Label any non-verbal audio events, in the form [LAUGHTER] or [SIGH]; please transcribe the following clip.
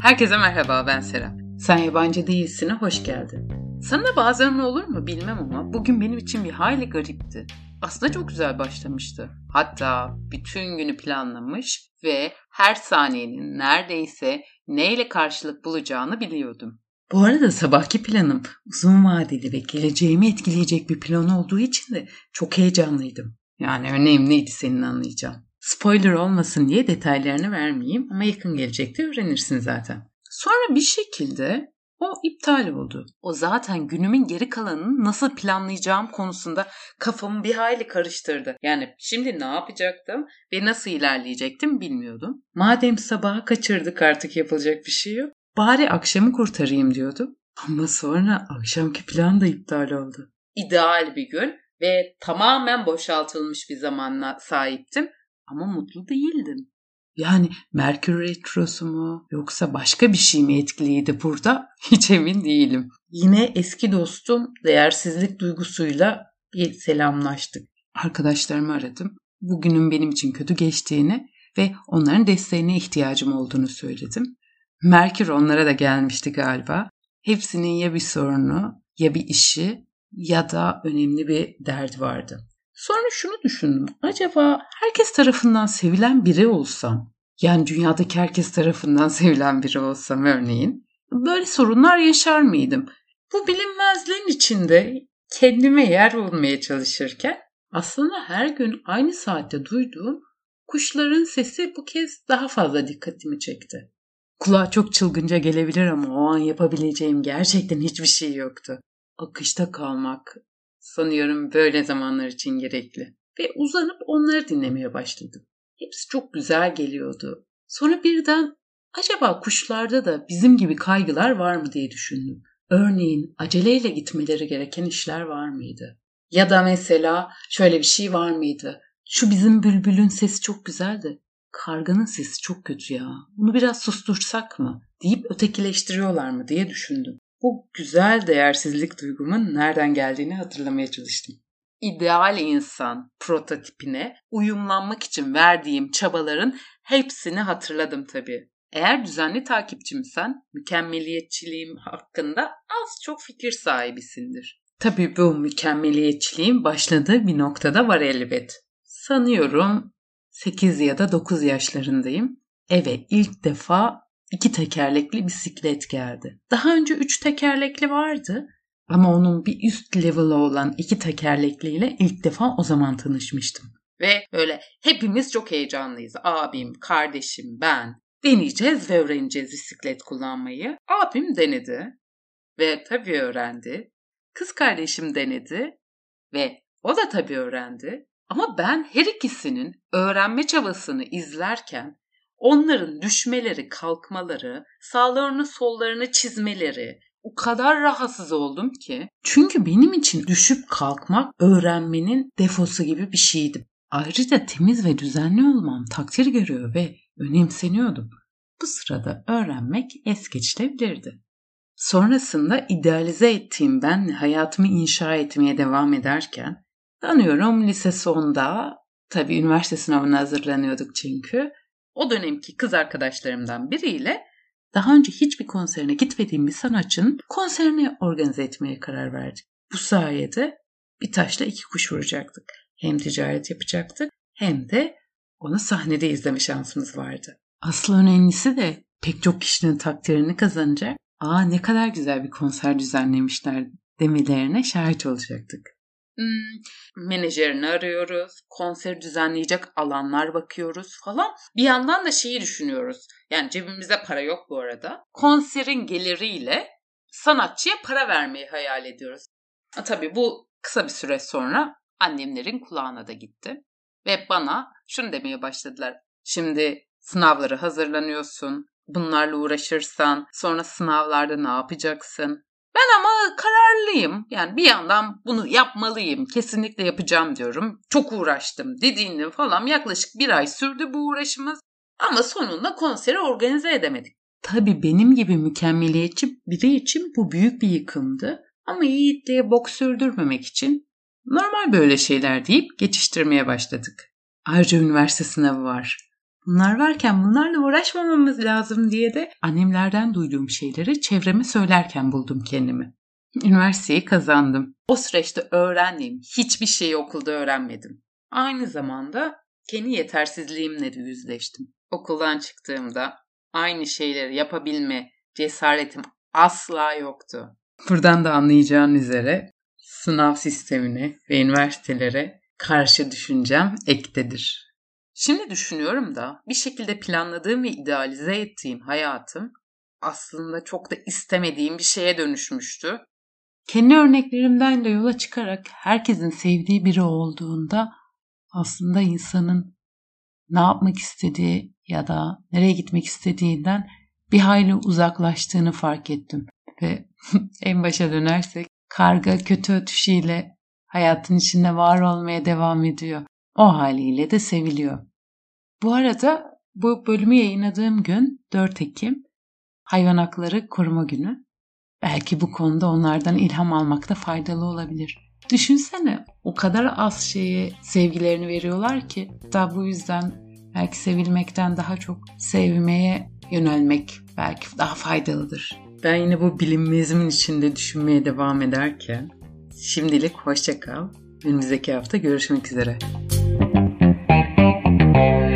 Herkese merhaba ben Sera. Sen yabancı değilsin'e hoş geldin. Sana bazen olur mu bilmem ama bugün benim için bir hayli garipti. Aslında çok güzel başlamıştı. Hatta bütün günü planlamış ve her saniyenin neredeyse neyle karşılık bulacağını biliyordum. Bu arada sabahki planım uzun vadeli ve geleceğimi etkileyecek bir plan olduğu için de çok heyecanlıydım. Yani önemliydi senin anlayacağın. Spoiler olmasın diye detaylarını vermeyeyim ama yakın gelecekte öğrenirsin zaten. Sonra bir şekilde o iptal oldu. O zaten günümün geri kalanını nasıl planlayacağım konusunda kafamı bir hayli karıştırdı. Yani şimdi ne yapacaktım ve nasıl ilerleyecektim bilmiyordum. Madem sabaha kaçırdık artık yapılacak bir şey yok. Bari akşamı kurtarayım diyordum. Ama sonra akşamki plan da iptal oldu. İdeal bir gün ve tamamen boşaltılmış bir zamanla sahiptim ama mutlu değildim. Yani Merkür Retrosu mu yoksa başka bir şey mi etkiliydi burada [LAUGHS] hiç emin değilim. Yine eski dostum değersizlik duygusuyla bir selamlaştık. Arkadaşlarımı aradım. Bugünün benim için kötü geçtiğini ve onların desteğine ihtiyacım olduğunu söyledim. Merkür onlara da gelmişti galiba. Hepsinin ya bir sorunu ya bir işi ya da önemli bir derdi vardı. Sonra şunu düşündüm. Acaba herkes tarafından sevilen biri olsam, yani dünyadaki herkes tarafından [LAUGHS] sevilen biri olsam örneğin, böyle sorunlar yaşar mıydım? Bu bilinmezliğin içinde kendime yer bulmaya çalışırken aslında her gün aynı saatte duyduğum kuşların sesi bu kez daha fazla dikkatimi çekti. Kulağa çok çılgınca gelebilir ama o an yapabileceğim gerçekten hiçbir şey yoktu. Akışta kalmak, sanıyorum böyle zamanlar için gerekli. Ve uzanıp onları dinlemeye başladım. Hepsi çok güzel geliyordu. Sonra birden acaba kuşlarda da bizim gibi kaygılar var mı diye düşündüm. Örneğin aceleyle gitmeleri gereken işler var mıydı? Ya da mesela şöyle bir şey var mıydı? Şu bizim bülbülün sesi çok güzeldi. Karganın sesi çok kötü ya. Bunu biraz sustursak mı? deyip ötekileştiriyorlar mı diye düşündüm bu güzel değersizlik duygumun nereden geldiğini hatırlamaya çalıştım. İdeal insan prototipine uyumlanmak için verdiğim çabaların hepsini hatırladım tabii. Eğer düzenli takipçimsen mükemmeliyetçiliğim hakkında az çok fikir sahibisindir. Tabii bu mükemmeliyetçiliğin başladığı bir noktada var elbet. Sanıyorum 8 ya da 9 yaşlarındayım. Eve ilk defa iki tekerlekli bisiklet geldi. Daha önce üç tekerlekli vardı ama onun bir üst level'ı olan iki tekerlekliyle ilk defa o zaman tanışmıştım. Ve öyle hepimiz çok heyecanlıyız. Abim, kardeşim, ben. Deneyeceğiz ve öğreneceğiz bisiklet kullanmayı. Abim denedi ve tabii öğrendi. Kız kardeşim denedi ve o da tabii öğrendi. Ama ben her ikisinin öğrenme çabasını izlerken Onların düşmeleri, kalkmaları, sağlarını sollarını çizmeleri o kadar rahatsız oldum ki. Çünkü benim için düşüp kalkmak öğrenmenin defosu gibi bir şeydi. Ayrıca temiz ve düzenli olmam takdir görüyor ve önemseniyordum. Bu sırada öğrenmek es geçilebilirdi. Sonrasında idealize ettiğim benle hayatımı inşa etmeye devam ederken, tanıyorum lise sonda, tabii üniversite sınavına hazırlanıyorduk çünkü, o dönemki kız arkadaşlarımdan biriyle daha önce hiçbir konserine gitmediğim bir sanatçının konserini organize etmeye karar verdik. Bu sayede bir taşla iki kuş vuracaktık. Hem ticaret yapacaktık hem de onu sahnede izleme şansımız vardı. Asıl önemlisi de pek çok kişinin takdirini kazanacak. Aa ne kadar güzel bir konser düzenlemişler demelerine şahit olacaktık. Hmm, menajerini arıyoruz, konser düzenleyecek alanlar bakıyoruz falan. Bir yandan da şeyi düşünüyoruz. Yani cebimizde para yok bu arada. Konserin geliriyle sanatçıya para vermeyi hayal ediyoruz. Ha, tabii bu kısa bir süre sonra annemlerin kulağına da gitti. Ve bana şunu demeye başladılar. Şimdi sınavları hazırlanıyorsun. Bunlarla uğraşırsan sonra sınavlarda ne yapacaksın? Ben ama kararlıyım. Yani bir yandan bunu yapmalıyım. Kesinlikle yapacağım diyorum. Çok uğraştım dediğinde falan yaklaşık bir ay sürdü bu uğraşımız. Ama sonunda konseri organize edemedik. Tabii benim gibi mükemmeliyetçi biri için bu büyük bir yıkımdı. Ama Yiğit'liğe bok sürdürmemek için normal böyle şeyler deyip geçiştirmeye başladık. Ayrıca üniversite sınavı var. Bunlar varken bunlarla uğraşmamamız lazım diye de annemlerden duyduğum şeyleri çevreme söylerken buldum kendimi. Üniversiteyi kazandım. O süreçte öğrendiğim hiçbir şeyi okulda öğrenmedim. Aynı zamanda kendi yetersizliğimle de yüzleştim. Okuldan çıktığımda aynı şeyleri yapabilme cesaretim asla yoktu. Buradan da anlayacağın üzere sınav sistemine ve üniversitelere karşı düşüncem ektedir. Şimdi düşünüyorum da bir şekilde planladığım ve idealize ettiğim hayatım aslında çok da istemediğim bir şeye dönüşmüştü. Kendi örneklerimden de yola çıkarak herkesin sevdiği biri olduğunda aslında insanın ne yapmak istediği ya da nereye gitmek istediğinden bir hayli uzaklaştığını fark ettim. Ve [LAUGHS] en başa dönersek karga kötü ötüşüyle hayatın içinde var olmaya devam ediyor. O haliyle de seviliyor. Bu arada bu bölümü yayınladığım gün 4 Ekim Hayvan Hakları Koruma Günü. Belki bu konuda onlardan ilham almakta faydalı olabilir. Düşünsene o kadar az şeye sevgilerini veriyorlar ki da bu yüzden belki sevilmekten daha çok sevmeye yönelmek belki daha faydalıdır. Ben yine bu bilinmezimin içinde düşünmeye devam ederken şimdilik hoşça kal. Önümüzdeki hafta görüşmek üzere. Thank you.